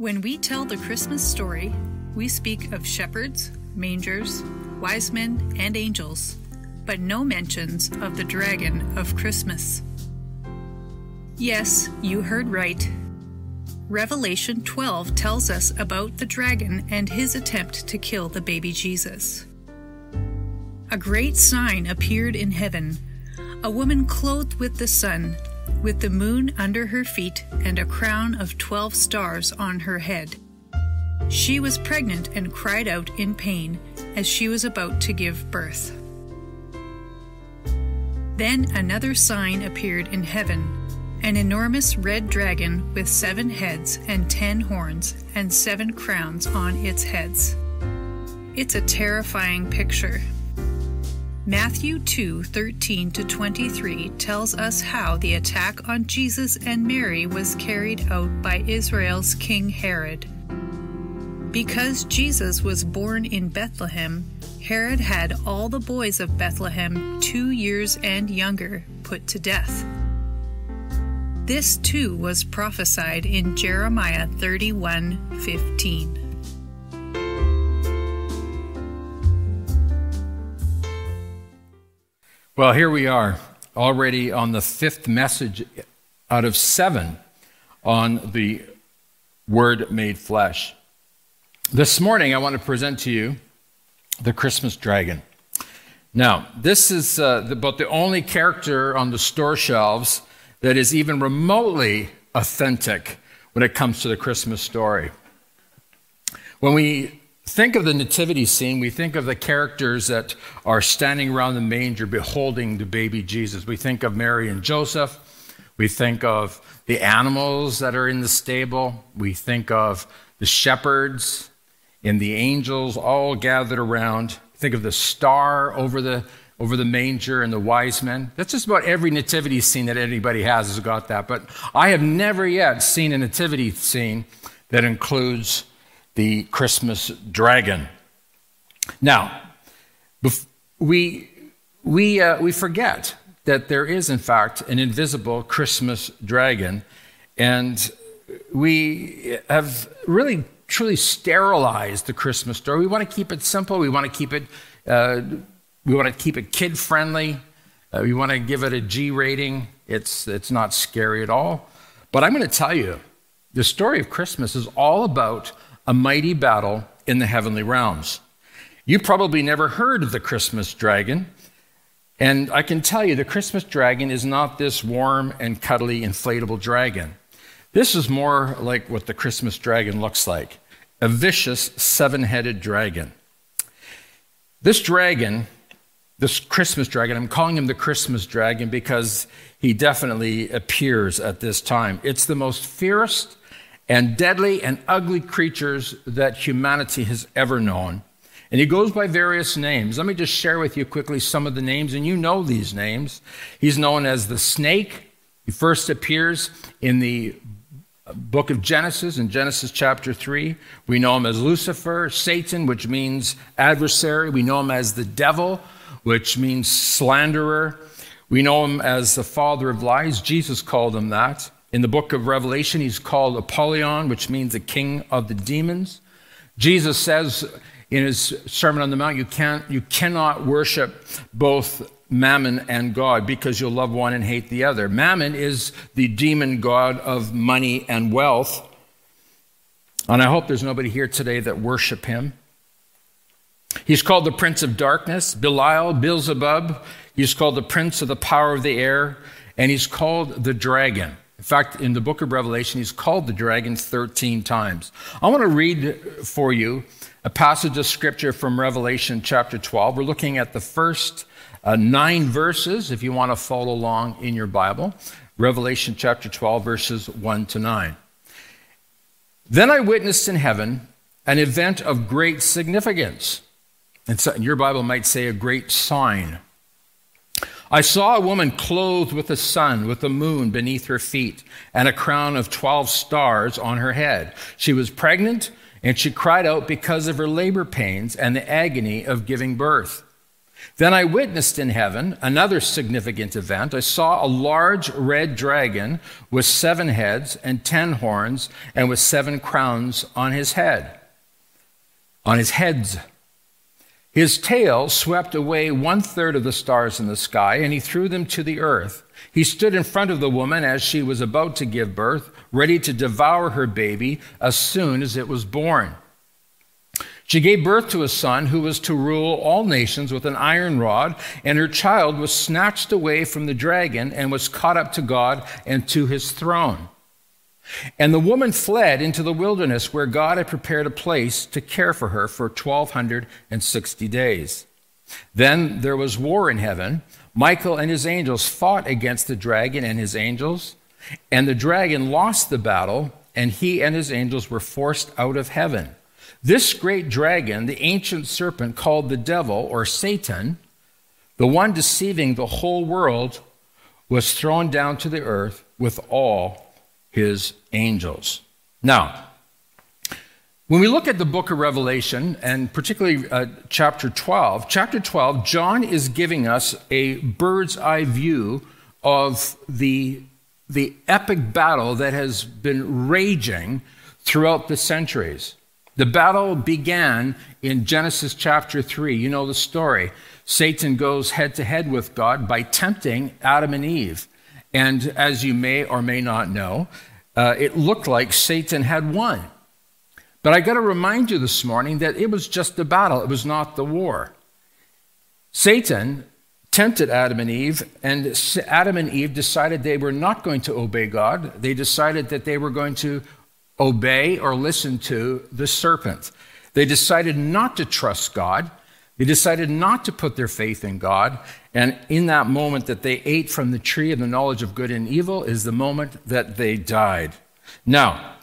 When we tell the Christmas story, we speak of shepherds, mangers, wise men, and angels, but no mentions of the dragon of Christmas. Yes, you heard right. Revelation 12 tells us about the dragon and his attempt to kill the baby Jesus. A great sign appeared in heaven a woman clothed with the sun, with the moon under her feet, and a crown of twelve stars on her head. She was pregnant and cried out in pain as she was about to give birth. Then another sign appeared in heaven an enormous red dragon with seven heads and ten horns and seven crowns on its heads. It's a terrifying picture. Matthew 2:13 to 23 tells us how the attack on Jesus and Mary was carried out by Israel's king Herod. Because Jesus was born in Bethlehem, Herod had all the boys of Bethlehem 2 years and younger put to death. This too was prophesied in Jeremiah 31:15. Well, here we are, already on the fifth message out of seven on the Word made flesh. This morning, I want to present to you the Christmas dragon. Now, this is uh, about the only character on the store shelves that is even remotely authentic when it comes to the Christmas story. When we think of the nativity scene, we think of the characters that are standing around the manger beholding the baby Jesus. We think of Mary and Joseph. We think of the animals that are in the stable. We think of the shepherds and the angels all gathered around. Think of the star over the over the manger and the wise men. That's just about every nativity scene that anybody has has got that. But I have never yet seen a nativity scene that includes the Christmas dragon. Now, we, we, uh, we forget that there is, in fact, an invisible Christmas dragon, and we have really truly sterilized the Christmas story. We want to keep it simple. We want to keep it. Uh, we want to keep it kid friendly. Uh, we want to give it a G rating. It's it's not scary at all. But I'm going to tell you, the story of Christmas is all about a mighty battle in the heavenly realms. You probably never heard of the Christmas dragon. And I can tell you, the Christmas dragon is not this warm and cuddly inflatable dragon. This is more like what the Christmas dragon looks like a vicious seven headed dragon. This dragon, this Christmas dragon, I'm calling him the Christmas dragon because he definitely appears at this time. It's the most fierce and deadly and ugly creatures that humanity has ever known. And he goes by various names. Let me just share with you quickly some of the names, and you know these names. He's known as the snake. He first appears in the book of Genesis, in Genesis chapter 3. We know him as Lucifer, Satan, which means adversary. We know him as the devil, which means slanderer. We know him as the father of lies. Jesus called him that. In the book of Revelation, he's called Apollyon, which means the king of the demons. Jesus says in his Sermon on the Mount, you, can't, you cannot worship both mammon and God because you'll love one and hate the other. Mammon is the demon god of money and wealth. And I hope there's nobody here today that worship him. He's called the prince of darkness, Belial, Beelzebub. He's called the prince of the power of the air, and he's called the dragon. In fact, in the book of Revelation, he's called the dragon 13 times. I want to read for you a passage of scripture from Revelation chapter 12. We're looking at the first uh, nine verses, if you want to follow along in your Bible. Revelation chapter 12, verses 1 to 9. Then I witnessed in heaven an event of great significance. And so, your Bible might say a great sign. I saw a woman clothed with the sun, with the moon beneath her feet, and a crown of 12 stars on her head. She was pregnant, and she cried out because of her labor pains and the agony of giving birth. Then I witnessed in heaven another significant event. I saw a large red dragon with seven heads and ten horns and with seven crowns on his head. On his heads. His tail swept away one third of the stars in the sky, and he threw them to the earth. He stood in front of the woman as she was about to give birth, ready to devour her baby as soon as it was born. She gave birth to a son who was to rule all nations with an iron rod, and her child was snatched away from the dragon and was caught up to God and to his throne. And the woman fled into the wilderness where God had prepared a place to care for her for 1260 days. Then there was war in heaven. Michael and his angels fought against the dragon and his angels, and the dragon lost the battle, and he and his angels were forced out of heaven. This great dragon, the ancient serpent called the devil or Satan, the one deceiving the whole world, was thrown down to the earth with all his angels. Now, when we look at the book of Revelation, and particularly uh, chapter 12, chapter 12, John is giving us a bird's eye view of the, the epic battle that has been raging throughout the centuries. The battle began in Genesis chapter 3. You know the story. Satan goes head to head with God by tempting Adam and Eve. And as you may or may not know, uh, it looked like Satan had won. But I got to remind you this morning that it was just a battle, it was not the war. Satan tempted Adam and Eve, and Adam and Eve decided they were not going to obey God. They decided that they were going to obey or listen to the serpent. They decided not to trust God. They decided not to put their faith in God. And in that moment that they ate from the tree of the knowledge of good and evil is the moment that they died. Now,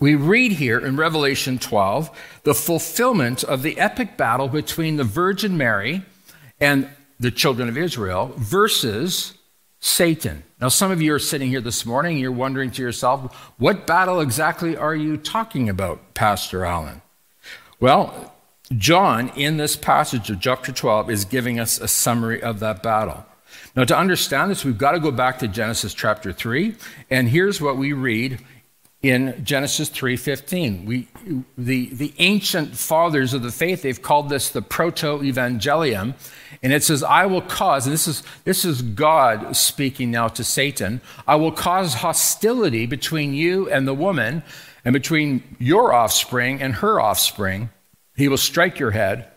we read here in Revelation 12 the fulfillment of the epic battle between the Virgin Mary and the children of Israel versus Satan. Now, some of you are sitting here this morning, you're wondering to yourself, what battle exactly are you talking about, Pastor Allen? Well, John, in this passage of chapter 12, is giving us a summary of that battle. Now, to understand this, we've got to go back to Genesis chapter 3, and here's what we read in Genesis 3:15. We the the ancient fathers of the faith they've called this the proto-evangelium and it says I will cause and this is this is God speaking now to Satan. I will cause hostility between you and the woman and between your offspring and her offspring. He will strike your head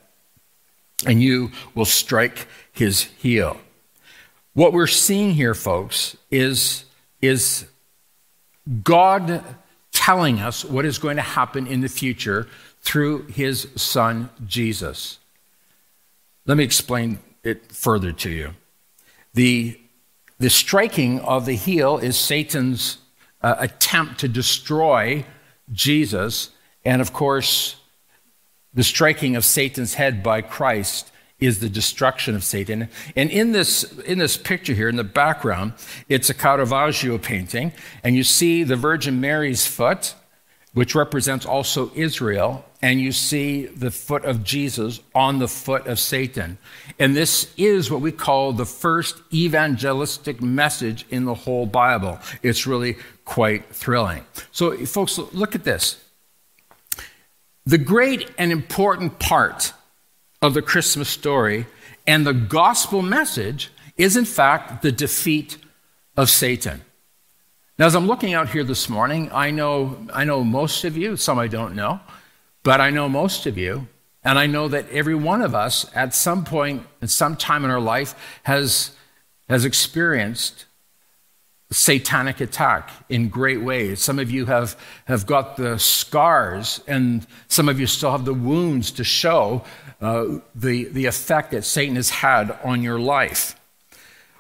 and you will strike his heel. What we're seeing here folks is is God telling us what is going to happen in the future through his son Jesus. Let me explain it further to you. The, the striking of the heel is Satan's uh, attempt to destroy Jesus, and of course, the striking of Satan's head by Christ is the destruction of Satan. And in this, in this picture here, in the background, it's a Caravaggio painting, and you see the Virgin Mary's foot, which represents also Israel, and you see the foot of Jesus on the foot of Satan. And this is what we call the first evangelistic message in the whole Bible. It's really quite thrilling. So, folks, look at this. The great and important part of the Christmas story and the gospel message is, in fact, the defeat of Satan. Now, as I'm looking out here this morning, I know, I know most of you, some I don't know, but I know most of you, and I know that every one of us at some point, at some time in our life, has, has experienced satanic attack in great ways. Some of you have, have got the scars, and some of you still have the wounds to show uh, the, the effect that Satan has had on your life.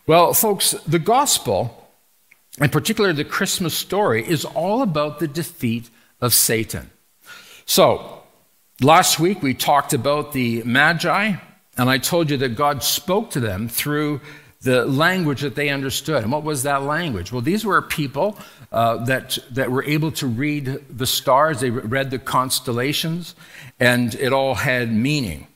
Well, folks, the gospel, and particularly the Christmas story, is all about the defeat of Satan. So, last week we talked about the Magi, and I told you that God spoke to them through the language that they understood. And what was that language? Well, these were people uh, that, that were able to read the stars, they read the constellations, and it all had meaning.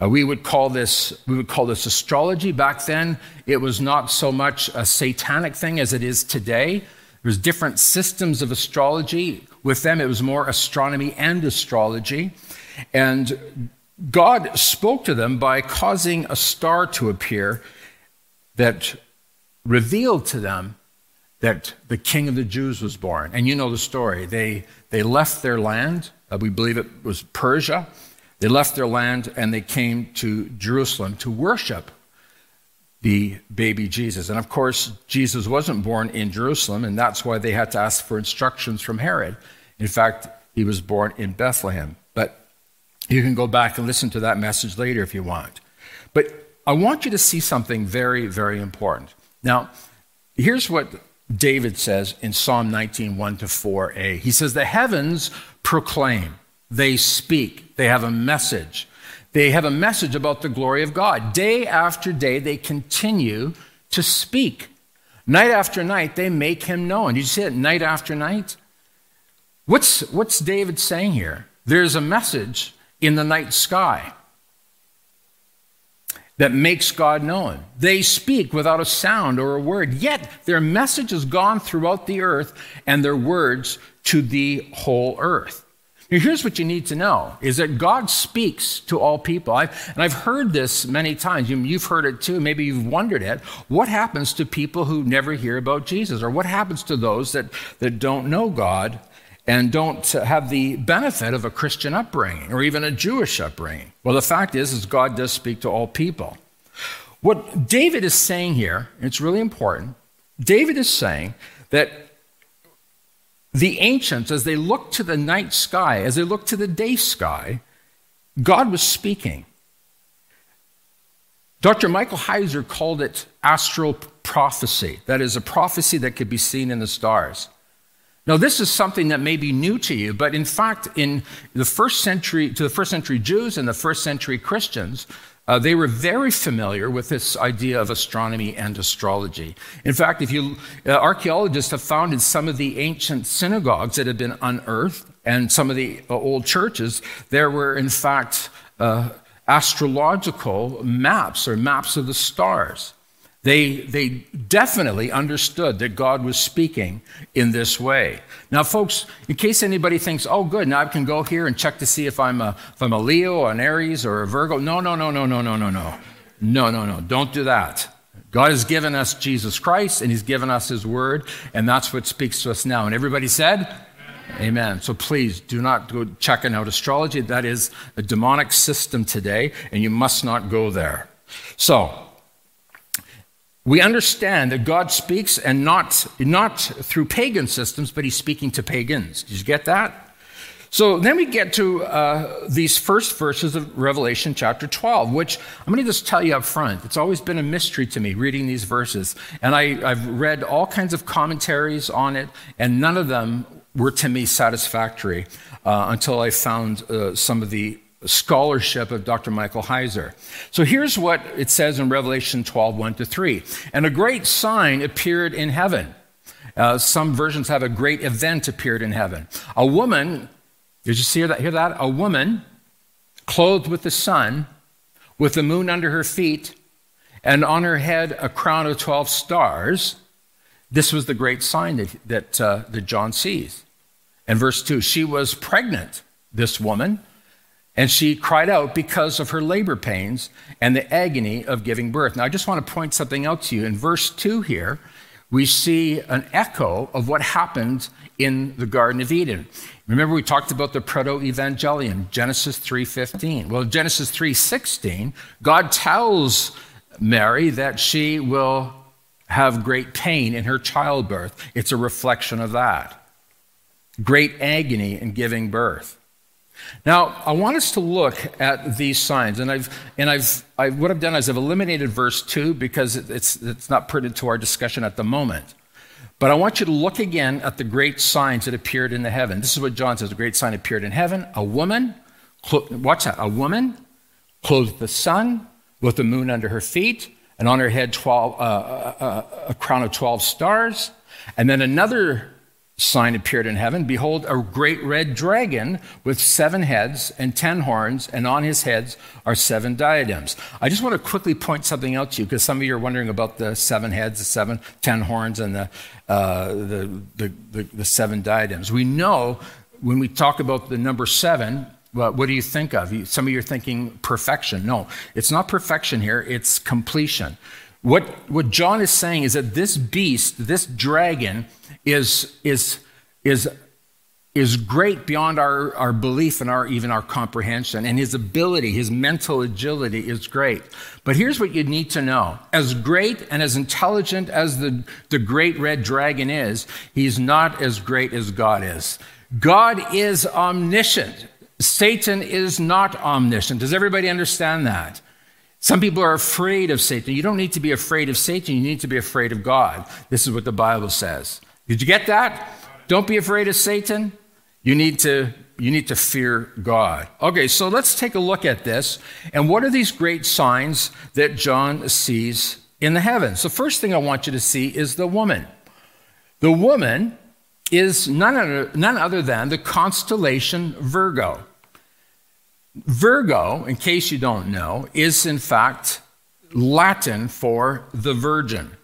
Uh, we would call this we would call this astrology. Back then, it was not so much a satanic thing as it is today. There's different systems of astrology. With them, it was more astronomy and astrology. And God spoke to them by causing a star to appear that revealed to them that the king of the Jews was born. And you know the story. They, they left their land, uh, we believe it was Persia. They left their land and they came to Jerusalem to worship the baby Jesus. And of course, Jesus wasn't born in Jerusalem, and that's why they had to ask for instructions from Herod. In fact, he was born in Bethlehem. But you can go back and listen to that message later if you want. But I want you to see something very, very important. Now, here's what David says in Psalm 19, 1 to 4a. He says, The heavens proclaim, they speak, they have a message. They have a message about the glory of God. Day after day, they continue to speak. Night after night, they make him known. Did you see it? Night after night? What's, what's David saying here? There's a message in the night sky that makes God known. They speak without a sound or a word, yet their message has gone throughout the earth and their words to the whole earth. Now, here's what you need to know is that God speaks to all people. I've, and I've heard this many times. You, you've heard it too. Maybe you've wondered it. What happens to people who never hear about Jesus? Or what happens to those that, that don't know God and don't have the benefit of a Christian upbringing or even a Jewish upbringing? Well, the fact is, is God does speak to all people. What David is saying here, it's really important, David is saying that the ancients, as they looked to the night sky, as they looked to the day sky, God was speaking. Dr. Michael Heiser called it astral prophecy. That is, a prophecy that could be seen in the stars. Now, this is something that may be new to you, but in fact, in the first century, to the first century Jews and the first century Christians, uh, they were very familiar with this idea of astronomy and astrology. In fact, if you uh, archaeologists have found in some of the ancient synagogues that have been unearthed and some of the uh, old churches, there were in fact uh, astrological maps or maps of the stars. They, they definitely understood that God was speaking in this way. Now, folks, in case anybody thinks, oh, good, now I can go here and check to see if I'm a, if I'm a Leo, or an Aries, or a Virgo. No, no, no, no, no, no, no, no. No, no, no. Don't do that. God has given us Jesus Christ and He's given us His Word, and that's what speaks to us now. And everybody said, Amen. So please do not go checking out astrology. That is a demonic system today, and you must not go there. So, we understand that God speaks and not, not through pagan systems, but he's speaking to pagans. Did you get that? So then we get to uh, these first verses of Revelation chapter 12, which I'm going to just tell you up front. It's always been a mystery to me reading these verses. And I, have read all kinds of commentaries on it, and none of them were to me satisfactory uh, until I found uh, some of the scholarship of Dr. Michael Heiser. So here's what it says in Revelation 12, 1 to 3. And a great sign appeared in heaven. Uh, some versions have a great event appeared in heaven. A woman, did you see that, hear that? A woman clothed with the sun, with the moon under her feet, and on her head a crown of 12 stars. This was the great sign that, that, uh, that John sees. And verse 2 she was pregnant, this woman and she cried out because of her labor pains and the agony of giving birth. Now, I just want to point something out to you. In verse 2 here, we see an echo of what happened in the Garden of Eden. Remember we talked about the proto-evangelium, Genesis 3:15. Well, Genesis 3:16, God tells Mary that she will have great pain in her childbirth. It's a reflection of that. Great agony in giving birth. Now, I want us to look at these signs, and I've and I've I, what I've done is I've eliminated verse two because it's it's not pertinent to our discussion at the moment. But I want you to look again at the great signs that appeared in the heaven. This is what John says: a great sign appeared in heaven. A woman, watch that, a woman clothed the sun, with the moon under her feet, and on her head 12, uh, uh, uh, a crown of twelve stars. And then another sign appeared in heaven Behold, a great red dragon with seven heads and ten horns, and on his heads are seven diadems. I just want to quickly point something out to you because some of you are wondering about the seven heads, the seven, ten horns, and the, uh, the, the, the, the seven diadems. We know when we talk about the number seven, well, what do you think of? Some of you are thinking perfection. No, it's not perfection here, it's completion. What, what John is saying is that this beast, this dragon, is, is, is, is great beyond our, our belief and our, even our comprehension. And his ability, his mental agility is great. But here's what you need to know as great and as intelligent as the, the great red dragon is, he's not as great as God is. God is omniscient. Satan is not omniscient. Does everybody understand that? Some people are afraid of Satan. You don't need to be afraid of Satan, you need to be afraid of God. This is what the Bible says. Did you get that? Don't be afraid of Satan. You need to you need to fear God. Okay, so let's take a look at this. And what are these great signs that John sees in the heavens? The first thing I want you to see is the woman. The woman is none other, none other than the constellation Virgo. Virgo, in case you don't know, is in fact Latin for the Virgin.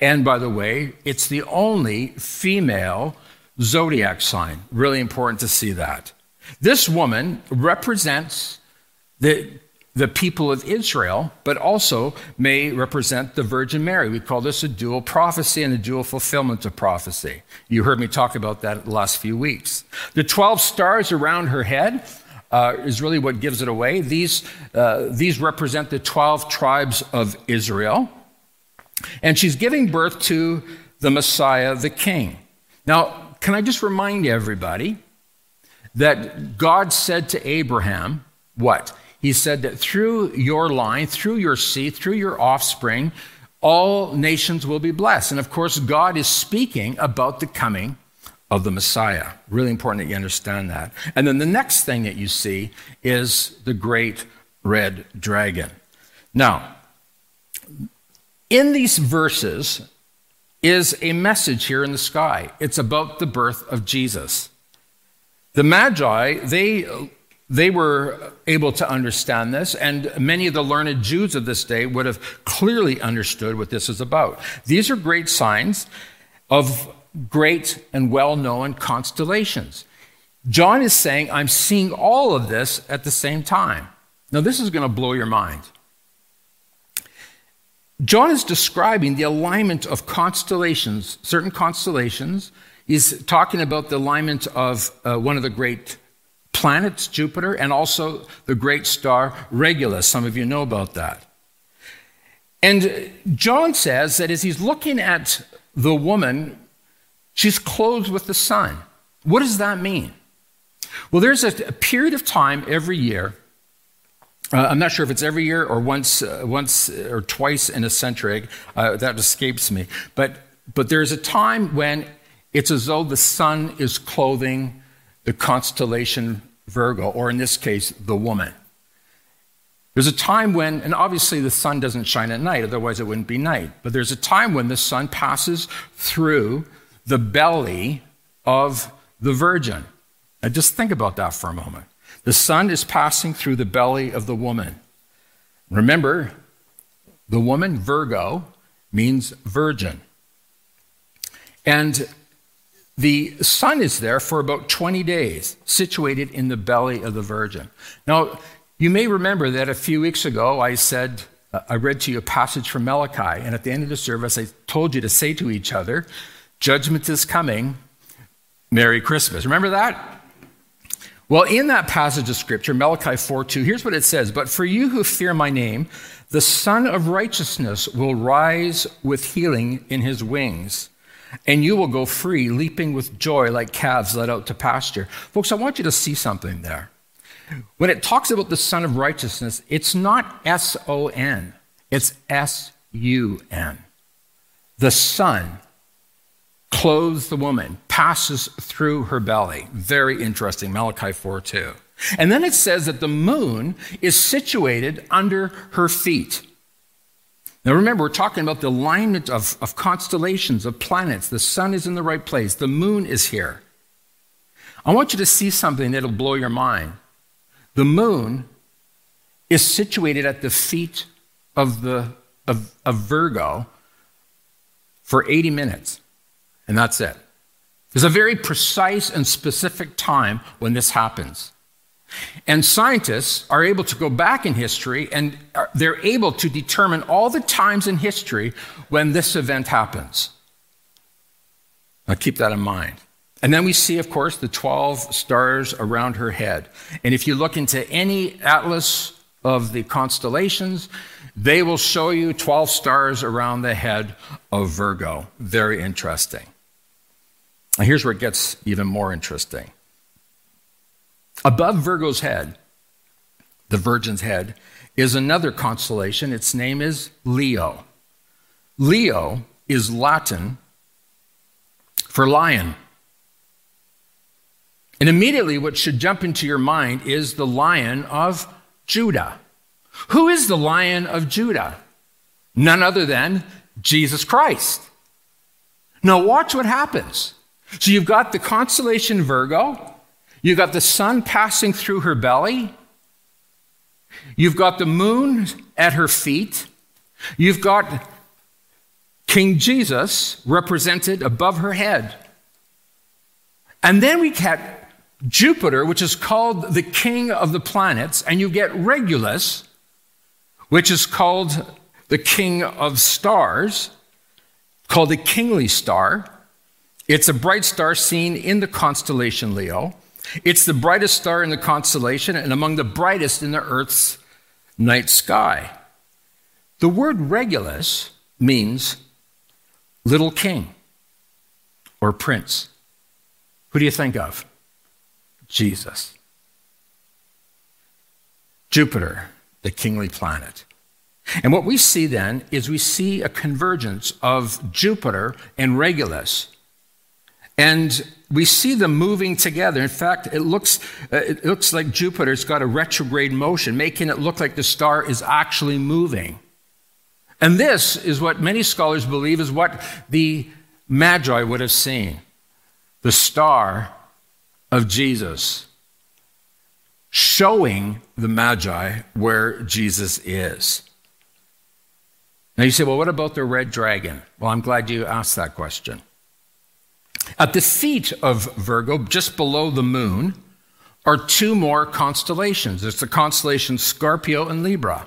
And by the way, it's the only female zodiac sign. Really important to see that. This woman represents the, the people of Israel, but also may represent the Virgin Mary. We call this a dual prophecy and a dual fulfillment of prophecy. You heard me talk about that the last few weeks. The 12 stars around her head uh, is really what gives it away. These, uh, these represent the 12 tribes of Israel. And she's giving birth to the Messiah, the King. Now, can I just remind everybody that God said to Abraham, what? He said that through your line, through your seed, through your offspring, all nations will be blessed. And of course, God is speaking about the coming of the Messiah. Really important that you understand that. And then the next thing that you see is the great red dragon. Now, in these verses is a message here in the sky. It's about the birth of Jesus. The Magi, they, they were able to understand this, and many of the learned Jews of this day would have clearly understood what this is about. These are great signs of great and well known constellations. John is saying, I'm seeing all of this at the same time. Now, this is going to blow your mind. John is describing the alignment of constellations, certain constellations. He's talking about the alignment of uh, one of the great planets, Jupiter, and also the great star Regulus. Some of you know about that. And John says that as he's looking at the woman She's clothed with the sun. What does that mean? Well, there's a, a period of time every year. Uh, I'm not sure if it's every year or once, uh, once or twice in a century. Uh, that escapes me. But, but there's a time when it's as though the sun is clothing the constellation Virgo, or in this case, the woman. There's a time when, and obviously the sun doesn't shine at night, otherwise it wouldn't be night, but there's a time when the sun passes through the belly of the virgin. Now just think about that for a moment. The sun is passing through the belly of the woman. Remember, the woman, Virgo, means virgin. And the sun is there for about 20 days, situated in the belly of the virgin. Now, you may remember that a few weeks ago I said, uh, I read to you a passage from Malachi, and at the end of the service I told you to say to each other, Judgment is coming. Merry Christmas. Remember that? Well, in that passage of scripture, Malachi 4 2, here's what it says But for you who fear my name, the Sun of Righteousness will rise with healing in his wings, and you will go free, leaping with joy like calves led out to pasture. Folks, I want you to see something there. When it talks about the Sun of Righteousness, it's not S O N, it's S U N. The Sun clothes the woman, passes through her belly. Very interesting, Malachi 4 2. And then it says that the moon is situated under her feet. Now remember, we're talking about the alignment of, of constellations, of planets. The sun is in the right place, the moon is here. I want you to see something that'll blow your mind. The moon is situated at the feet of, the, of, of Virgo for 80 minutes, and that's it. There's a very precise and specific time when this happens. And scientists are able to go back in history and they're able to determine all the times in history when this event happens. Now keep that in mind. And then we see, of course, the 12 stars around her head. And if you look into any atlas of the constellations, they will show you 12 stars around the head of Virgo. Very interesting. Here's where it gets even more interesting. Above Virgo's head, the Virgin's head, is another constellation. Its name is Leo. Leo is Latin for lion. And immediately, what should jump into your mind is the lion of Judah. Who is the lion of Judah? None other than Jesus Christ. Now, watch what happens. So, you've got the constellation Virgo, You've got the sun passing through her belly. You've got the moon at her feet. You've got King Jesus represented above her head. And then we get Jupiter, which is called the king of the planets, and you get Regulus, which is called the king of stars, called the kingly star. It's a bright star seen in the constellation Leo. It's the brightest star in the constellation and among the brightest in the Earth's night sky. The word Regulus means little king or prince. Who do you think of? Jesus. Jupiter, the kingly planet. And what we see then is we see a convergence of Jupiter and Regulus. And we see them moving together. In fact, it looks, uh, it looks like Jupiter's got a retrograde motion, making it look like the star is actually moving. And this is what many scholars believe is what the Magi would have seen the star of Jesus showing the Magi where Jesus is. Now you say, well, what about the red dragon? Well, I'm glad you asked that question. At the feet of Virgo, just below the moon, are two more constellations. There's the constellation Scorpio and Libra.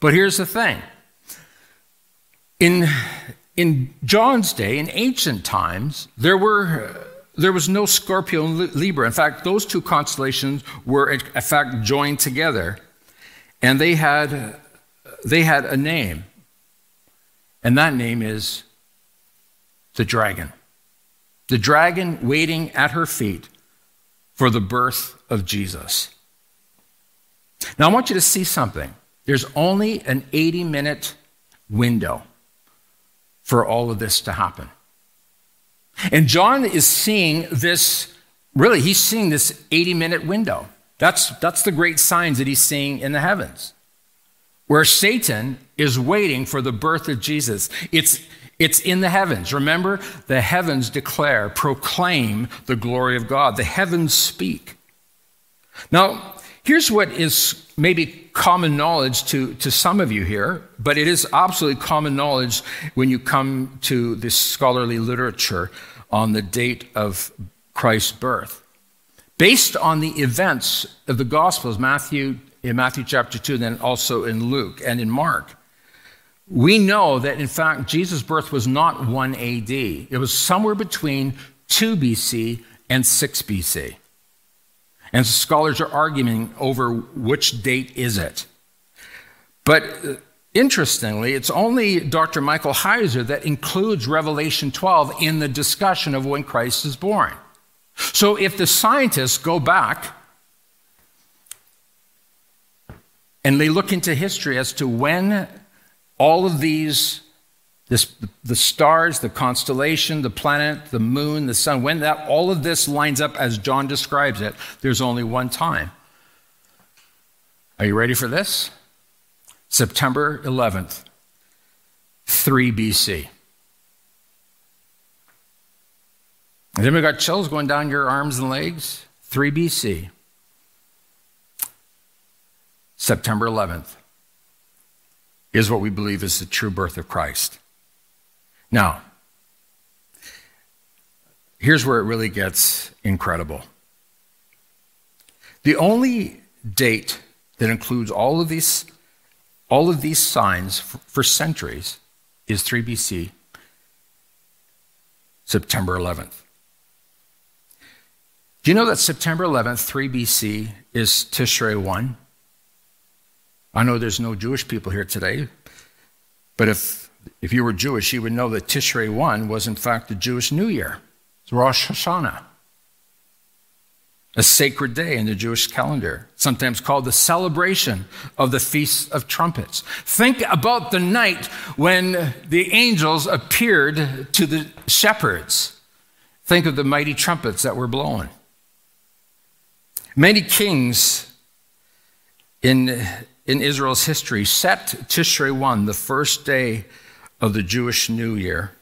But here's the thing in, in John's day, in ancient times, there, were, there was no Scorpio and Libra. In fact, those two constellations were, in fact, joined together. And they had, they had a name. And that name is the dragon the dragon waiting at her feet for the birth of Jesus. Now, I want you to see something. There's only an 80 minute window for all of this to happen. And John is seeing this, really, he's seeing this 80 minute window. That's, that's the great signs that he's seeing in the heavens, where Satan is waiting for the birth of Jesus. It's, it's in the heavens. Remember, the heavens declare, proclaim the glory of God. The heavens speak. Now, here's what is maybe common knowledge to, to some of you here, but it is absolutely common knowledge when you come to this scholarly literature on the date of Christ's birth. Based on the events of the Gospels, Matthew, in Matthew chapter 2, then also in Luke and in Mark, we know that, in fact, Jesus' birth was not 1 AD. It was somewhere between 2 BC and 6 BC. And scholars are arguing over which date is it. But uh, interestingly, it's only Dr. Michael Heiser that includes Revelation 12 in the discussion of when Christ is born. So if the scientists go back and they look into history as to when all of these, this, the stars, the constellation, the planet, the moon, the sun, when that, all of this lines up as John describes it, there's only one time. Are you ready for this? September 11th, 3 BC. Has anybody got chills going down your arms and legs? 3 BC. September 11th is what we believe is the true birth of Christ. Now, here's where it really gets incredible. The only date that includes all of these, all of these signs for centuries is 3 BC, September 11th. Do you know that September 11th, 3 BC, is Tishrei 1? I know there's no Jewish people here today, but if, if you were Jewish, you would know that Tishrei 1 was, in fact, the Jewish New Year. It's Rosh Hashanah, a sacred day in the Jewish calendar, sometimes called the celebration of the Feast of Trumpets. Think about the night when the angels appeared to the shepherds. Think of the mighty trumpets that were blown. Many kings in, in Israel's history set Tishrei 1, the first day of the Jewish New Year.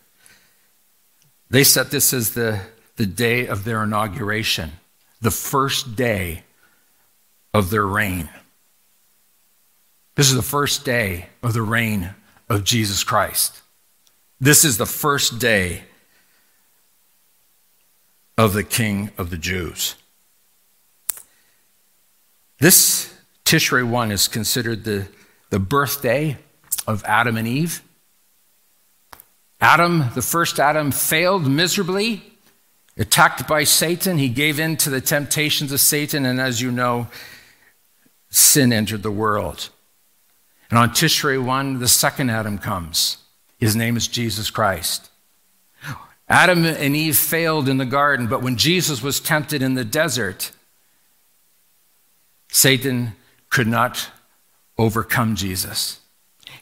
They set this as the, the day of their inauguration, the first day of their reign. This is the first day of the reign of Jesus Christ. This is the first day of the King of the Jews. This Tishrei 1 is considered the, the birthday of Adam and Eve. Adam, the first Adam, failed miserably, attacked by Satan. He gave in to the temptations of Satan, and as you know, sin entered the world. And on Tishrei 1, the second Adam comes. His name is Jesus Christ. Adam and Eve failed in the garden, but when Jesus was tempted in the desert, Satan could not overcome Jesus.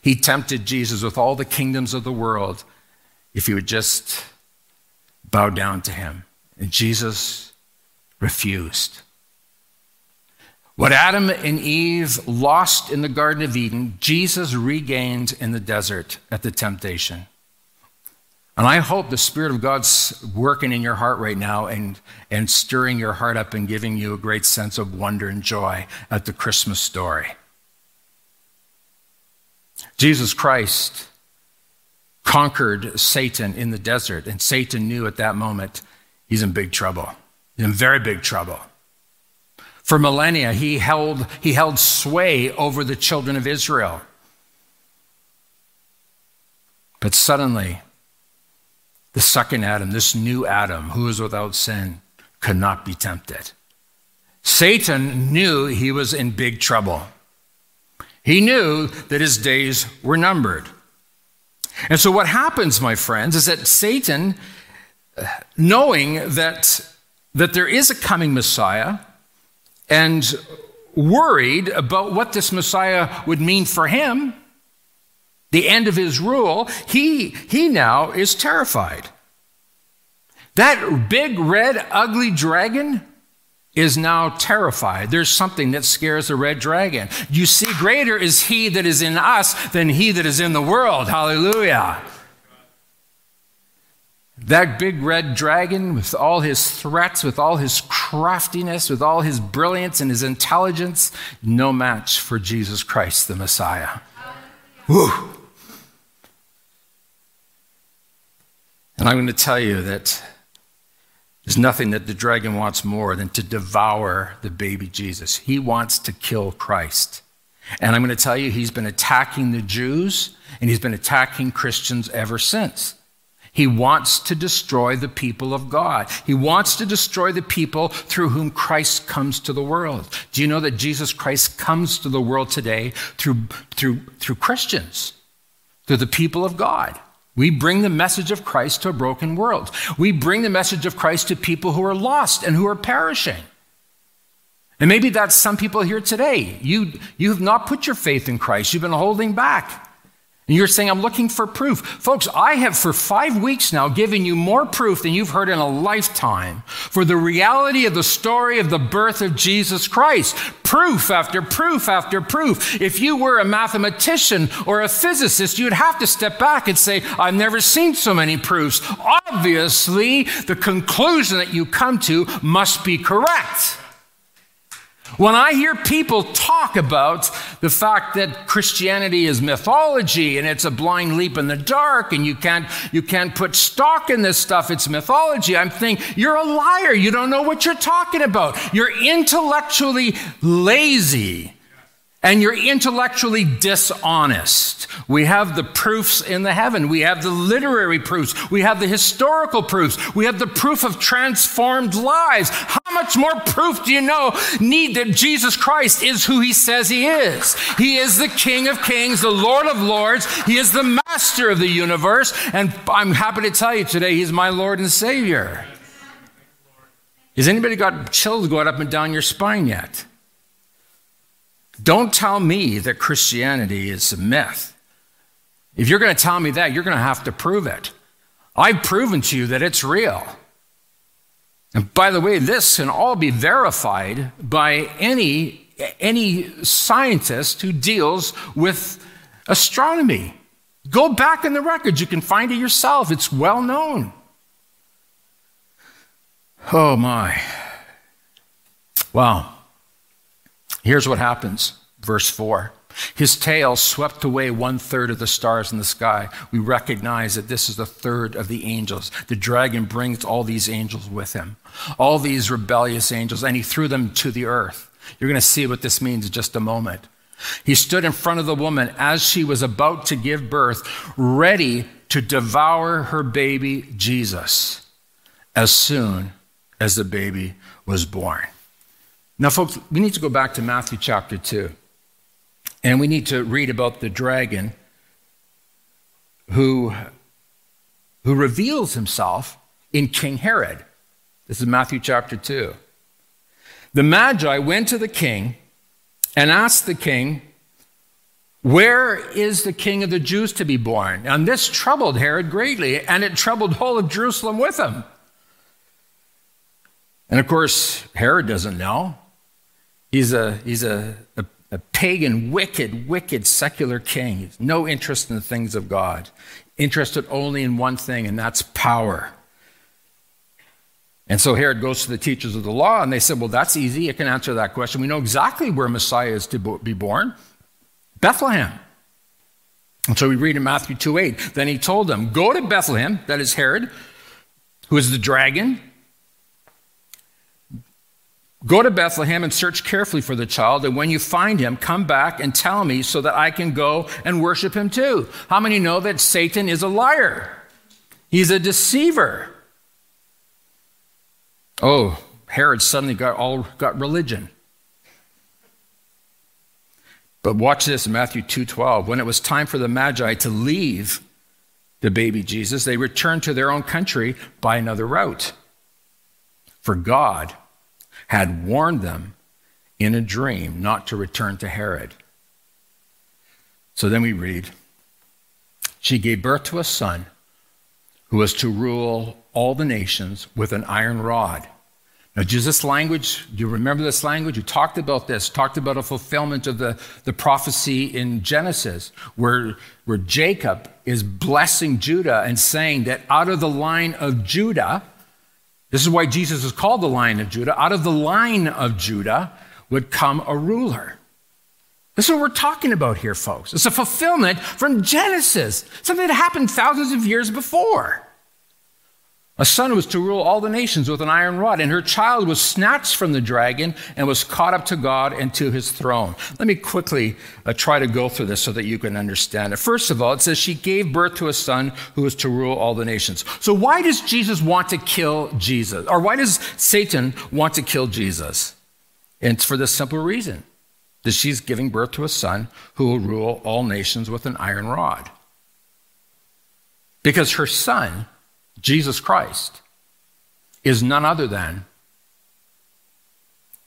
He tempted Jesus with all the kingdoms of the world if he would just bow down to him. And Jesus refused. What Adam and Eve lost in the Garden of Eden, Jesus regained in the desert at the temptation. And I hope the Spirit of God's working in your heart right now and, and stirring your heart up and giving you a great sense of wonder and joy at the Christmas story. Jesus Christ conquered Satan in the desert, and Satan knew at that moment he's in big trouble. He's in very big trouble. For millennia, he held, he held sway over the children of Israel. But suddenly, the second Adam, this new Adam who is without sin, could not be tempted. Satan knew he was in big trouble. He knew that his days were numbered. And so, what happens, my friends, is that Satan, knowing that, that there is a coming Messiah and worried about what this Messiah would mean for him, the end of his rule, he, he now is terrified. That big, red, ugly dragon is now terrified. There's something that scares the red dragon. You see, greater is he that is in us than he that is in the world. Hallelujah. That big red dragon, with all his threats, with all his craftiness, with all his brilliance and his intelligence, no match for Jesus Christ, the Messiah. Whew. And I'm going to tell you that there's nothing that the dragon wants more than to devour the baby Jesus. He wants to kill Christ. And I'm going to tell you, he's been attacking the Jews and he's been attacking Christians ever since. He wants to destroy the people of God. He wants to destroy the people through whom Christ comes to the world. Do you know that Jesus Christ comes to the world today through, through, through Christians, through the people of God? We bring the message of Christ to a broken world. We bring the message of Christ to people who are lost and who are perishing. And maybe that's some people here today. You, you have not put your faith in Christ, you've been holding back. And you're saying, I'm looking for proof. Folks, I have for five weeks now given you more proof than you've heard in a lifetime for the reality of the story of the birth of Jesus Christ. Proof after proof after proof. If you were a mathematician or a physicist, you'd have to step back and say, I've never seen so many proofs. Obviously, the conclusion that you come to must be correct. When I hear people talk about the fact that Christianity is mythology and it's a blind leap in the dark and you can't, you can't put stock in this stuff, it's mythology, I'm thinking, you're a liar. You don't know what you're talking about. You're intellectually lazy and you're intellectually dishonest. We have the proofs in the heaven. We have the literary proofs. We have the historical proofs. We have the proof of transformed lives. How much more proof do you know need that Jesus Christ is who he says he is? He is the King of kings, the Lord of lords. He is the master of the universe. And I'm happy to tell you today, he's my Lord and Savior. Has anybody got chills going up and down your spine yet? Don't tell me that Christianity is a myth. If you're going to tell me that, you're going to have to prove it. I've proven to you that it's real. And by the way, this can all be verified by any, any scientist who deals with astronomy. Go back in the records, you can find it yourself. It's well known. Oh my. Wow. Here's what happens, verse 4. His tail swept away one third of the stars in the sky. We recognize that this is the third of the angels. The dragon brings all these angels with him, all these rebellious angels, and he threw them to the earth. You're going to see what this means in just a moment. He stood in front of the woman as she was about to give birth, ready to devour her baby Jesus as soon as the baby was born. Now, folks, we need to go back to Matthew chapter 2. And we need to read about the dragon who, who reveals himself in King Herod. This is Matthew chapter 2. The Magi went to the king and asked the king, Where is the king of the Jews to be born? And this troubled Herod greatly, and it troubled whole of Jerusalem with him. And of course, Herod doesn't know. He's a, he's a, a, a pagan, wicked, wicked secular king. He's no interest in the things of God, interested only in one thing, and that's power. And so Herod goes to the teachers of the law, and they said, Well, that's easy. You can answer that question. We know exactly where Messiah is to be born Bethlehem. And so we read in Matthew 2 8. Then he told them, Go to Bethlehem, that is Herod, who is the dragon, Go to Bethlehem and search carefully for the child, and when you find him, come back and tell me so that I can go and worship him too. How many know that Satan is a liar? He's a deceiver. Oh, Herod suddenly got all got religion. But watch this in Matthew 2:12. When it was time for the Magi to leave the baby Jesus, they returned to their own country by another route. For God had warned them in a dream not to return to Herod. So then we read She gave birth to a son who was to rule all the nations with an iron rod. Now, Jesus' language, do you remember this language? You talked about this, talked about a fulfillment of the, the prophecy in Genesis, where, where Jacob is blessing Judah and saying that out of the line of Judah, this is why Jesus is called the Lion of Judah. Out of the line of Judah would come a ruler. This is what we're talking about here, folks. It's a fulfillment from Genesis, something that happened thousands of years before. A son was to rule all the nations with an iron rod, and her child was snatched from the dragon and was caught up to God and to his throne. Let me quickly uh, try to go through this so that you can understand it. First of all, it says she gave birth to a son who was to rule all the nations. So, why does Jesus want to kill Jesus? Or why does Satan want to kill Jesus? And it's for this simple reason that she's giving birth to a son who will rule all nations with an iron rod. Because her son, Jesus Christ, is none other than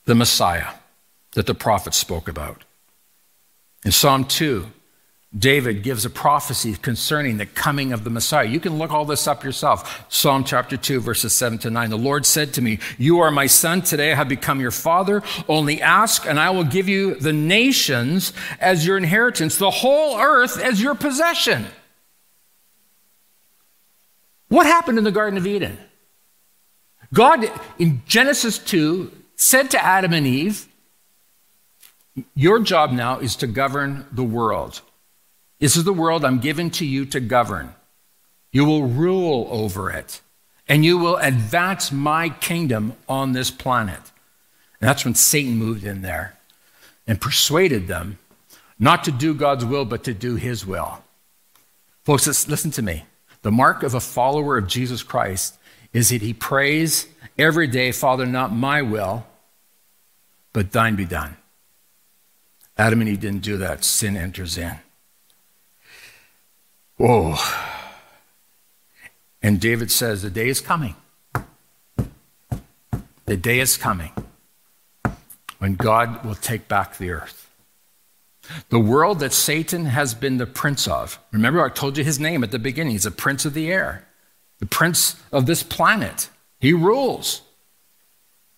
the Messiah that the prophets spoke about. In Psalm 2, David gives a prophecy concerning the coming of the Messiah. You can look all this up yourself. Psalm chapter 2, verses 7 to 9. The Lord said to me, You are my son. Today I have become your father. Only ask, and I will give you the nations as your inheritance, the whole earth as your possession. What happened in the Garden of Eden? God, in Genesis 2, said to Adam and Eve, Your job now is to govern the world. This is the world I'm given to you to govern. You will rule over it, and you will advance my kingdom on this planet. And that's when Satan moved in there and persuaded them not to do God's will, but to do his will. Folks, listen to me. The mark of a follower of Jesus Christ is that he prays every day, Father, not my will, but thine be done. Adam and Eve didn't do that. Sin enters in. Whoa. And David says, The day is coming. The day is coming when God will take back the earth. The world that Satan has been the prince of. Remember, I told you his name at the beginning. He's a prince of the air, the prince of this planet. He rules.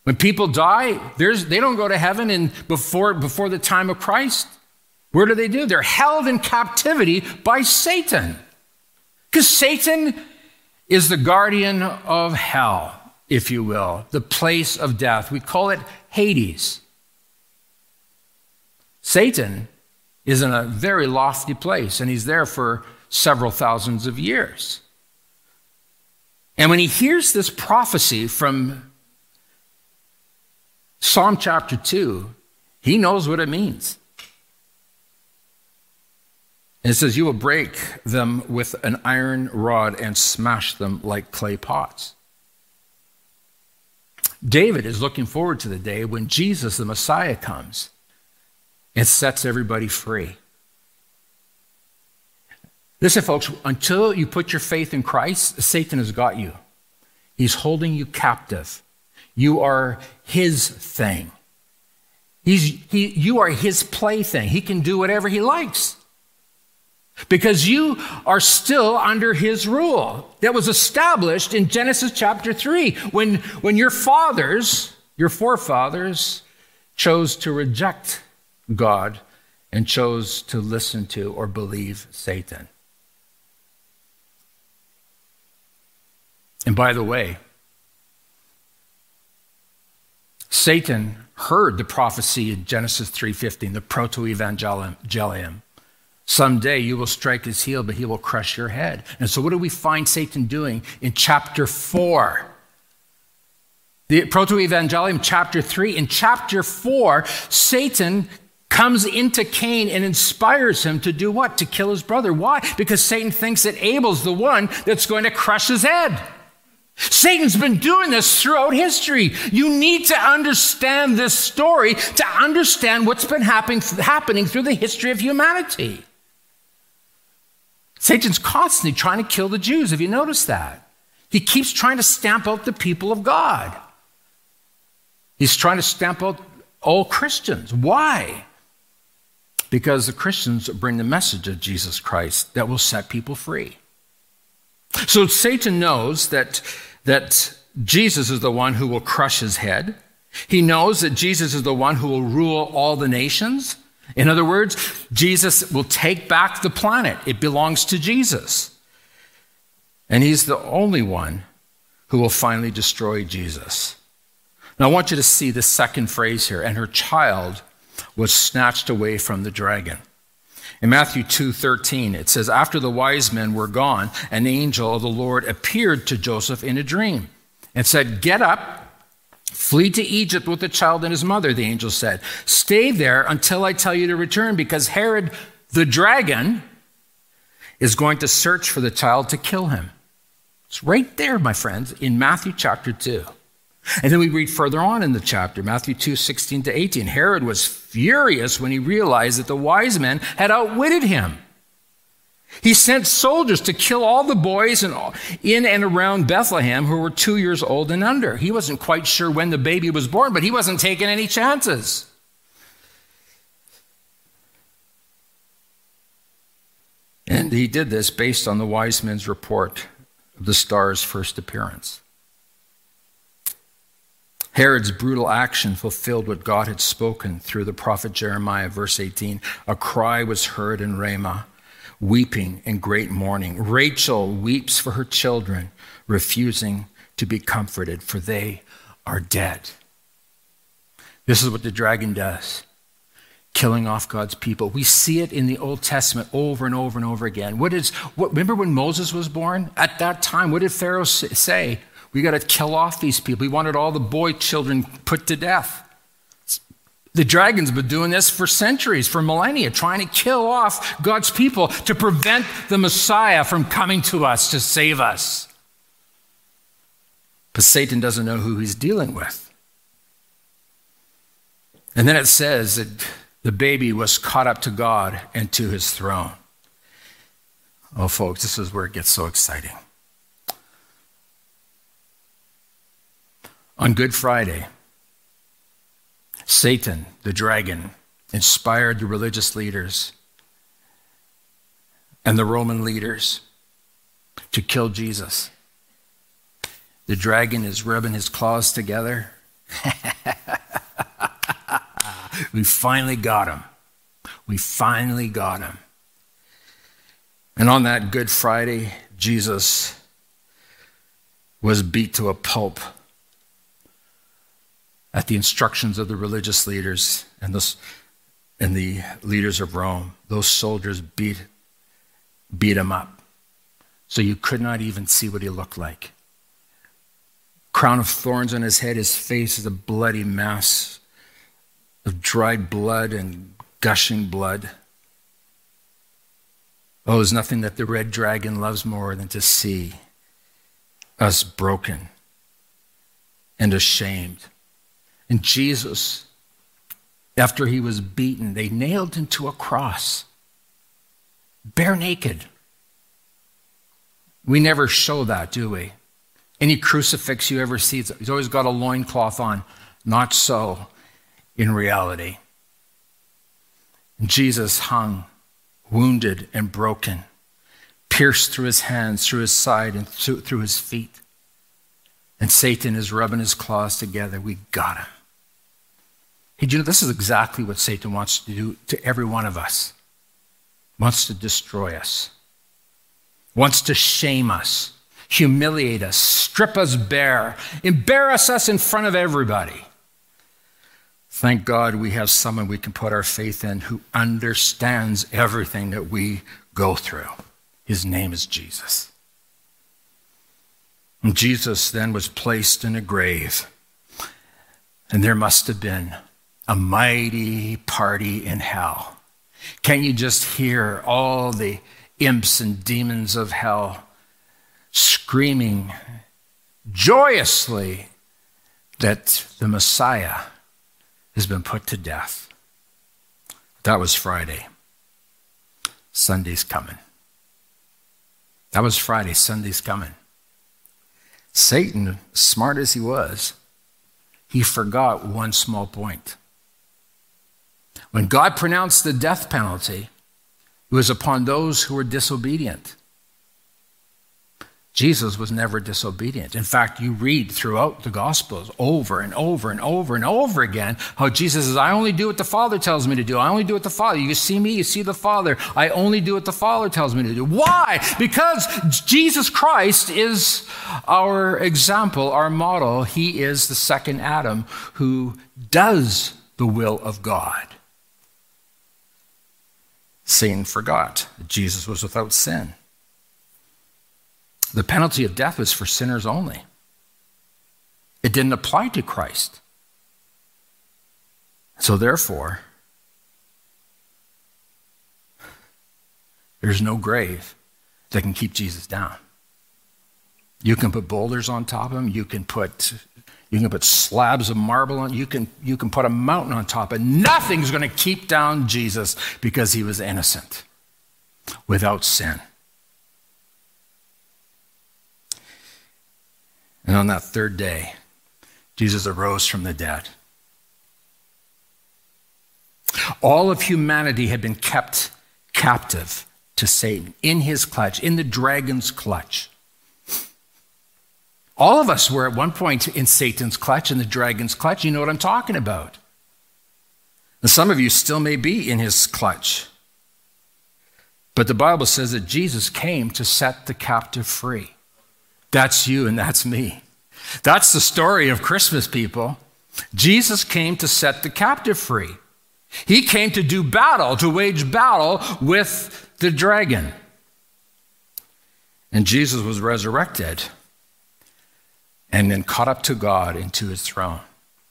When people die, they don't go to heaven in, before, before the time of Christ. Where do they do? They're held in captivity by Satan. Because Satan is the guardian of hell, if you will, the place of death. We call it Hades. Satan is in a very lofty place, and he's there for several thousands of years. And when he hears this prophecy from Psalm chapter 2, he knows what it means. It says, You will break them with an iron rod and smash them like clay pots. David is looking forward to the day when Jesus, the Messiah, comes and sets everybody free. Listen, folks, until you put your faith in Christ, Satan has got you. He's holding you captive. You are his thing. He's, he, you are his plaything. He can do whatever he likes because you are still under his rule that was established in Genesis chapter 3 when, when your fathers, your forefathers, chose to reject God and chose to listen to or believe Satan. And by the way, Satan heard the prophecy in Genesis 3:15, the proto-evangelium Someday you will strike his heel, but he will crush your head. And so, what do we find Satan doing in chapter 4? The Proto Evangelium, chapter 3. In chapter 4, Satan comes into Cain and inspires him to do what? To kill his brother. Why? Because Satan thinks that Abel's the one that's going to crush his head. Satan's been doing this throughout history. You need to understand this story to understand what's been happening, happening through the history of humanity. Satan's constantly trying to kill the Jews. Have you noticed that? He keeps trying to stamp out the people of God. He's trying to stamp out all Christians. Why? Because the Christians bring the message of Jesus Christ that will set people free. So Satan knows that, that Jesus is the one who will crush his head. He knows that Jesus is the one who will rule all the nations. In other words, Jesus will take back the planet. It belongs to Jesus. And he's the only one who will finally destroy Jesus. Now, I want you to see the second phrase here and her child was snatched away from the dragon. In Matthew 2:13 it says after the wise men were gone an angel of the Lord appeared to Joseph in a dream and said get up Flee to Egypt with the child and his mother, the angel said. Stay there until I tell you to return, because Herod the dragon is going to search for the child to kill him. It's right there, my friends, in Matthew chapter 2. And then we read further on in the chapter, Matthew 2, 16 to 18. Herod was furious when he realized that the wise men had outwitted him. He sent soldiers to kill all the boys in, and around Bethlehem who were two years old and under. He wasn't quite sure when the baby was born, but he wasn't taking any chances. And he did this based on the wise men's report of the star's first appearance. Herod's brutal action fulfilled what God had spoken through the prophet Jeremiah, verse 18. A cry was heard in Ramah, weeping and great mourning. Rachel weeps for her children, refusing to be comforted, for they are dead. This is what the dragon does killing off God's people. We see it in the Old Testament over and over and over again. What is what remember when Moses was born? At that time, what did Pharaoh say? We got to kill off these people. He wanted all the boy children put to death. The dragon's been doing this for centuries, for millennia, trying to kill off God's people to prevent the Messiah from coming to us to save us. But Satan doesn't know who he's dealing with. And then it says that the baby was caught up to God and to his throne. Oh, folks, this is where it gets so exciting. On Good Friday, Satan, the dragon, inspired the religious leaders and the Roman leaders to kill Jesus. The dragon is rubbing his claws together. we finally got him. We finally got him. And on that Good Friday, Jesus was beat to a pulp at the instructions of the religious leaders and, the and the leaders of Rome. Those soldiers beat, beat him up. So you could not even see what he looked like. Crown of thorns on his head, his face is a bloody mass of dried blood and gushing blood. Oh, there's nothing that the red dragon loves more than to see us broken and ashamed and Jesus, after he was beaten, they nailed him to a cross, bare naked. We never show that, do we? Any crucifix you ever see, he's always got a loincloth on. Not so in reality. Jesus hung, wounded and broken, pierced through his hands, through his side, and through his feet. And Satan is rubbing his claws together. We got him. Hey, you know this is exactly what Satan wants to do to every one of us? Wants to destroy us, wants to shame us, humiliate us, strip us bare, embarrass us in front of everybody. Thank God we have someone we can put our faith in who understands everything that we go through. His name is Jesus. Jesus then was placed in a grave, and there must have been a mighty party in hell. Can you just hear all the imps and demons of hell screaming joyously that the Messiah has been put to death? That was Friday. Sunday's coming. That was Friday. Sunday's coming. Satan, smart as he was, he forgot one small point. When God pronounced the death penalty, it was upon those who were disobedient. Jesus was never disobedient. In fact, you read throughout the Gospels over and over and over and over again how Jesus says, I only do what the Father tells me to do. I only do what the Father. You see me, you see the Father. I only do what the Father tells me to do. Why? Because Jesus Christ is our example, our model. He is the second Adam who does the will of God. Satan forgot Jesus was without sin. The penalty of death was for sinners only, it didn't apply to Christ. So, therefore, there's no grave that can keep Jesus down. You can put boulders on top of him, you can put you can put slabs of marble on, you can, you can put a mountain on top, and nothing's going to keep down Jesus because he was innocent, without sin. And on that third day, Jesus arose from the dead. All of humanity had been kept captive to Satan, in his clutch, in the dragon's clutch. All of us were at one point in Satan's clutch, in the dragon's clutch. You know what I'm talking about. And some of you still may be in his clutch. But the Bible says that Jesus came to set the captive free. That's you and that's me. That's the story of Christmas, people. Jesus came to set the captive free. He came to do battle, to wage battle with the dragon. And Jesus was resurrected and then caught up to God into his throne.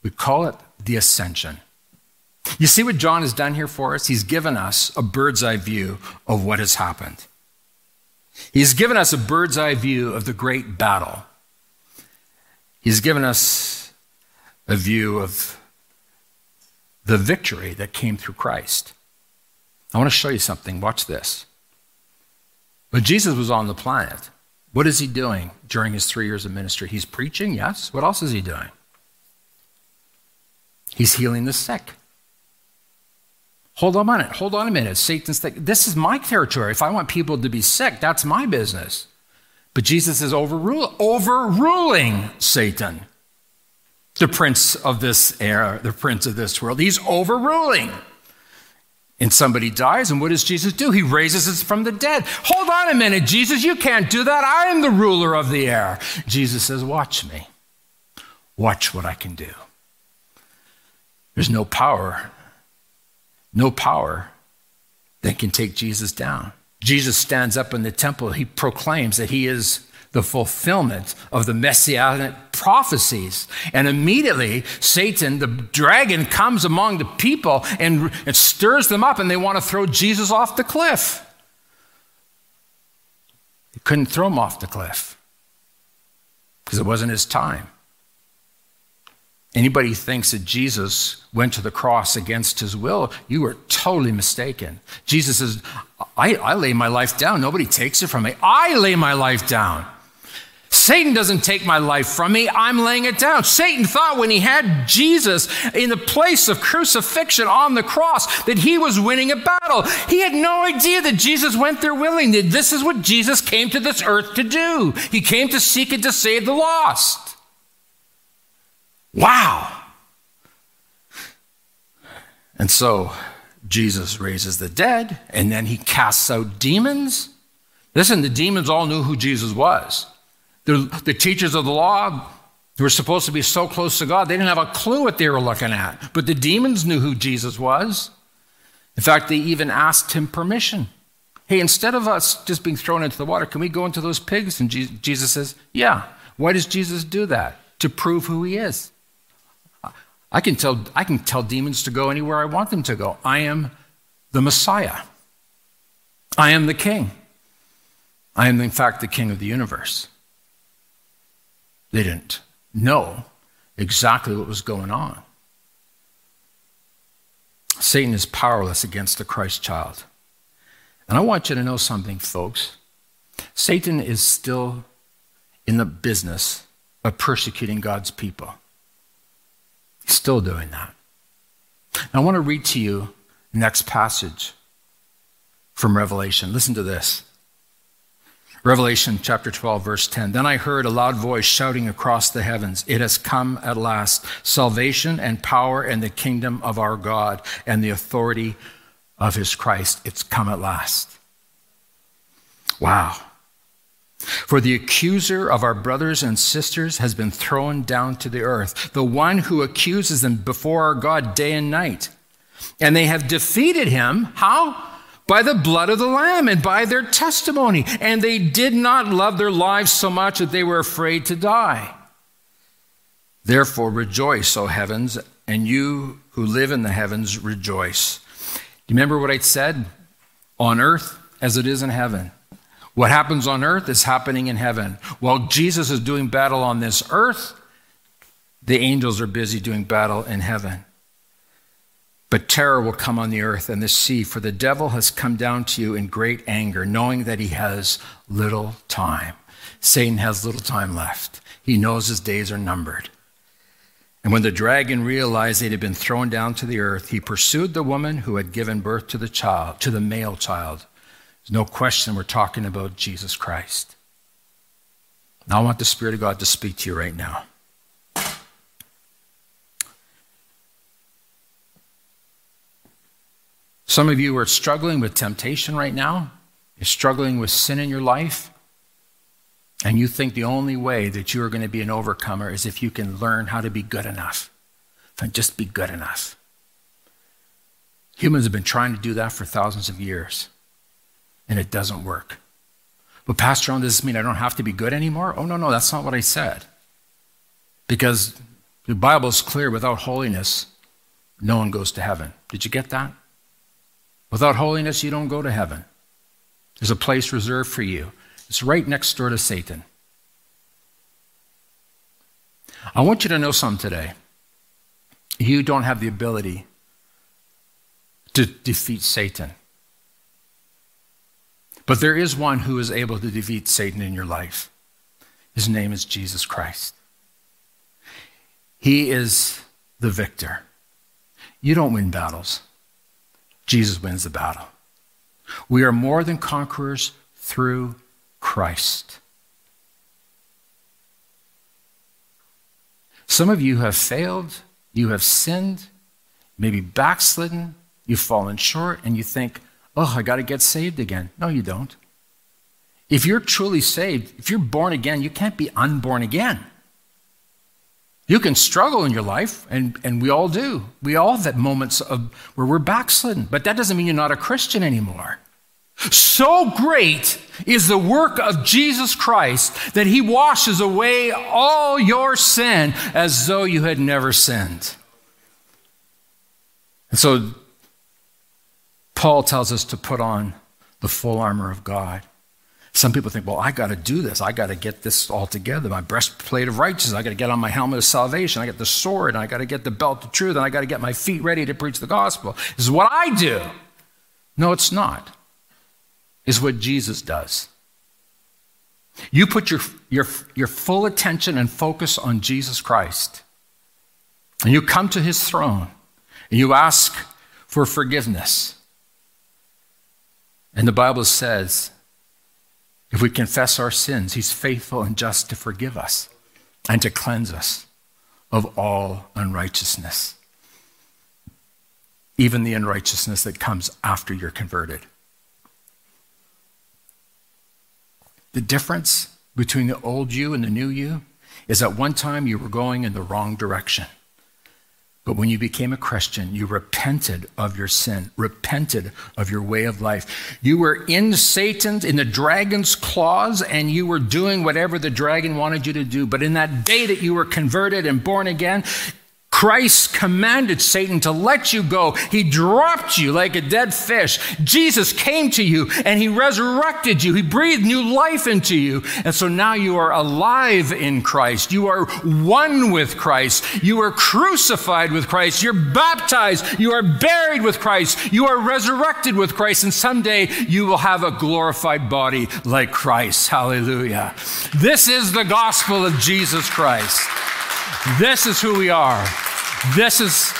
We call it the ascension. You see what John has done here for us? He's given us a bird's eye view of what has happened. He's given us a bird's eye view of the great battle. He's given us a view of the victory that came through Christ. I want to show you something. Watch this. But Jesus was on the planet. What is he doing during his three years of ministry? He's preaching, yes. What else is he doing? He's healing the sick. Hold on a minute. Hold on a minute. Satan's like, this is my territory. If I want people to be sick, that's my business. But Jesus is overrule, overruling Satan, the prince of this era, the prince of this world. He's overruling. And somebody dies, and what does Jesus do? He raises us from the dead. Hold on a minute, Jesus, you can't do that. I am the ruler of the air. Jesus says, Watch me. Watch what I can do. There's no power, no power that can take Jesus down. Jesus stands up in the temple. He proclaims that he is the fulfillment of the messianic prophecies. And immediately, Satan, the dragon, comes among the people and it stirs them up, and they want to throw Jesus off the cliff. He couldn't throw him off the cliff because it wasn't his time. Anybody thinks that Jesus went to the cross against his will, you are totally mistaken. Jesus says, I, I lay my life down. Nobody takes it from me. I lay my life down. Satan doesn't take my life from me, I'm laying it down. Satan thought when he had Jesus in the place of crucifixion on the cross that he was winning a battle. He had no idea that Jesus went there willingly. This is what Jesus came to this earth to do. He came to seek and to save the lost. Wow. And so Jesus raises the dead, and then he casts out demons. Listen, the demons all knew who Jesus was. The, the teachers of the law who were supposed to be so close to God, they didn't have a clue what they were looking at. But the demons knew who Jesus was. In fact, they even asked him permission. Hey, instead of us just being thrown into the water, can we go into those pigs? And Jesus says, Yeah. Why does Jesus do that? To prove who he is. I can tell, I can tell demons to go anywhere I want them to go. I am the Messiah. I am the King. I am, in fact, the King of the universe. They didn't know exactly what was going on. Satan is powerless against the Christ child. And I want you to know something, folks. Satan is still in the business of persecuting God's people. Still doing that. Now, I want to read to you next passage from Revelation. Listen to this. Revelation chapter 12, verse 10. Then I heard a loud voice shouting across the heavens, It has come at last, salvation and power and the kingdom of our God and the authority of his Christ. It's come at last. Wow. For the accuser of our brothers and sisters has been thrown down to the earth, the one who accuses them before our God day and night. And they have defeated him. How? by the blood of the Lamb and by their testimony. And they did not love their lives so much that they were afraid to die. Therefore, rejoice, O heavens, and you who live in the heavens, rejoice. Do you remember what I said? On earth as it is in heaven. What happens on earth is happening in heaven. While Jesus is doing battle on this earth, the angels are busy doing battle in heaven. But terror will come on the earth and the sea, for the devil has come down to you in great anger, knowing that he has little time. Satan has little time left. He knows his days are numbered. And when the dragon realized it had been thrown down to the earth, he pursued the woman who had given birth to the child, to the male child. There's no question we're talking about Jesus Christ. Now I want the Spirit of God to speak to you right now. Some of you are struggling with temptation right now. You're struggling with sin in your life. And you think the only way that you are going to be an overcomer is if you can learn how to be good enough. And just be good enough. Humans have been trying to do that for thousands of years, and it doesn't work. But, Pastor does this mean I don't have to be good anymore? Oh, no, no, that's not what I said. Because the Bible is clear without holiness, no one goes to heaven. Did you get that? Without holiness, you don't go to heaven. There's a place reserved for you, it's right next door to Satan. I want you to know something today. You don't have the ability to defeat Satan. But there is one who is able to defeat Satan in your life. His name is Jesus Christ. He is the victor. You don't win battles, Jesus wins the battle. We are more than conquerors through Christ. Some of you have failed, you have sinned, maybe backslidden, you've fallen short, and you think, oh, I got to get saved again. No, you don't. If you're truly saved, if you're born again, you can't be unborn again. You can struggle in your life, and, and we all do. We all have moments of where we're backslidden, but that doesn't mean you're not a Christian anymore. So great is the work of Jesus Christ that he washes away all your sin as though you had never sinned. And so Paul tells us to put on the full armor of God. Some people think, well, I got to do this. I got to get this all together. My breastplate of righteousness. I got to get on my helmet of salvation. I got the sword, and I got to get the belt of truth, and I got to get my feet ready to preach the gospel. This is what I do. No, it's not. It's what Jesus does. You put your, your, your full attention and focus on Jesus Christ, and you come to his throne, and you ask for forgiveness. And the Bible says if we confess our sins, He's faithful and just to forgive us and to cleanse us of all unrighteousness, even the unrighteousness that comes after you're converted. The difference between the old you and the new you is at one time you were going in the wrong direction. But when you became a Christian, you repented of your sin, repented of your way of life. You were in Satan's, in the dragon's claws, and you were doing whatever the dragon wanted you to do. But in that day that you were converted and born again, Christ commanded Satan to let you go. He dropped you like a dead fish. Jesus came to you and he resurrected you. He breathed new life into you. And so now you are alive in Christ. You are one with Christ. You are crucified with Christ. You're baptized. You are buried with Christ. You are resurrected with Christ. And someday you will have a glorified body like Christ. Hallelujah. This is the gospel of Jesus Christ. This is who we are. This is,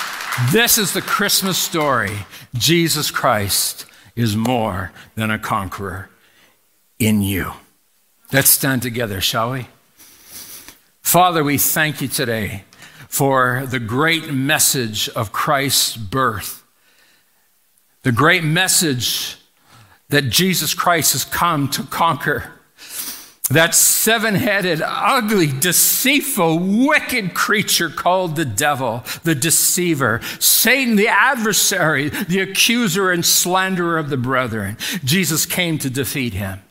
this is the Christmas story. Jesus Christ is more than a conqueror in you. Let's stand together, shall we? Father, we thank you today for the great message of Christ's birth, the great message that Jesus Christ has come to conquer that seven headed, ugly, deceitful, wicked creature called the devil, the deceiver, Satan, the adversary, the accuser and slanderer of the brethren. Jesus came to defeat him.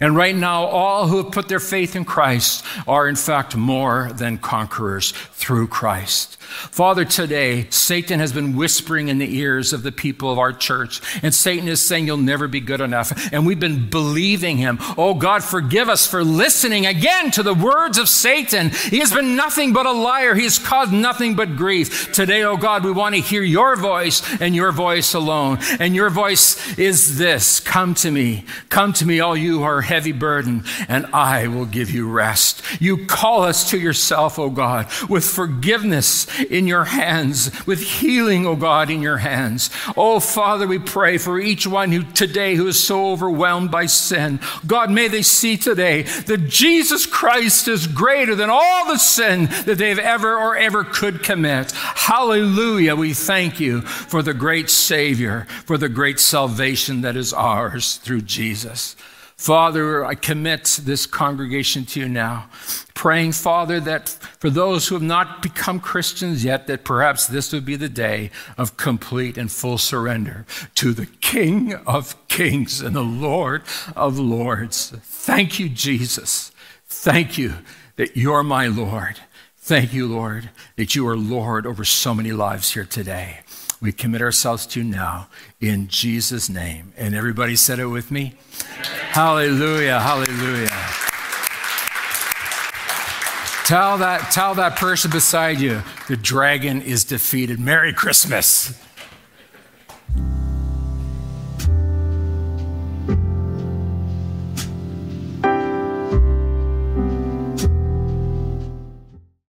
And right now, all who have put their faith in Christ are, in fact, more than conquerors through Christ. Father, today, Satan has been whispering in the ears of the people of our church, and Satan is saying, You'll never be good enough. And we've been believing him. Oh, God, forgive us for listening again to the words of Satan. He has been nothing but a liar, he has caused nothing but grief. Today, oh God, we want to hear your voice and your voice alone. And your voice is this Come to me. Come to me, all you who are heavy burden, and I will give you rest. You call us to yourself, O God, with forgiveness in your hands, with healing, O God, in your hands. Oh, Father, we pray for each one who today who is so overwhelmed by sin. God, may they see today that Jesus Christ is greater than all the sin that they've ever or ever could commit. Hallelujah. We thank you for the great Savior, for the great salvation that is ours through Jesus. Father, I commit this congregation to you now, praying, Father, that for those who have not become Christians yet, that perhaps this would be the day of complete and full surrender to the King of Kings and the Lord of Lords. Thank you, Jesus. Thank you that you're my Lord. Thank you, Lord, that you are Lord over so many lives here today. We commit ourselves to now in Jesus' name. And everybody said it with me? Hallelujah, hallelujah. Tell that, tell that person beside you the dragon is defeated. Merry Christmas.